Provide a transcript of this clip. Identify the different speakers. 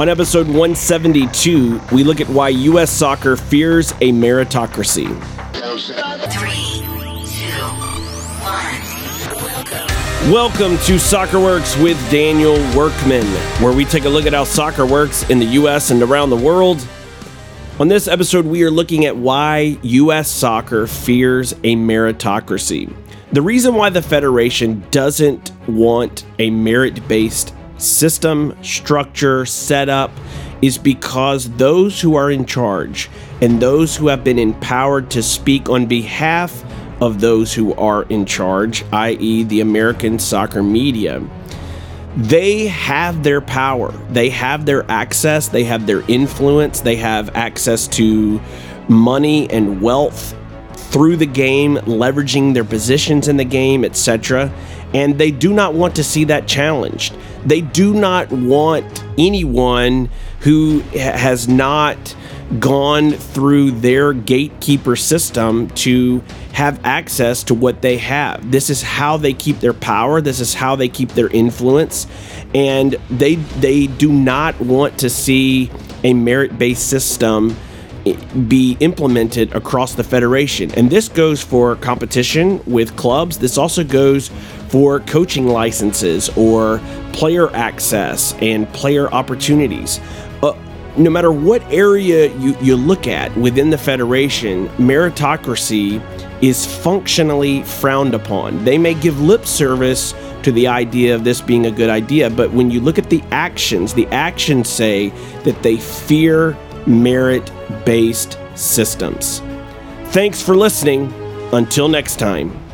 Speaker 1: On episode 172, we look at why U.S. soccer fears a meritocracy. Welcome to Soccer Works with Daniel Workman, where we take a look at how soccer works in the U.S. and around the world. On this episode, we are looking at why U.S. soccer fears a meritocracy. The reason why the Federation doesn't want a merit based system, structure, setup is because those who are in charge and those who have been empowered to speak on behalf of those who are in charge, i.e., the American soccer media, they have their power, they have their access, they have their influence, they have access to money and wealth through the game, leveraging their positions in the game, etc. And they do not want to see that challenged. They do not want anyone who has not gone through their gatekeeper system to have access to what they have. This is how they keep their power, this is how they keep their influence, and they they do not want to see a merit-based system be implemented across the federation. And this goes for competition with clubs. This also goes for coaching licenses or player access and player opportunities. Uh, no matter what area you, you look at within the federation, meritocracy is functionally frowned upon. They may give lip service to the idea of this being a good idea, but when you look at the actions, the actions say that they fear merit based systems. Thanks for listening. Until next time.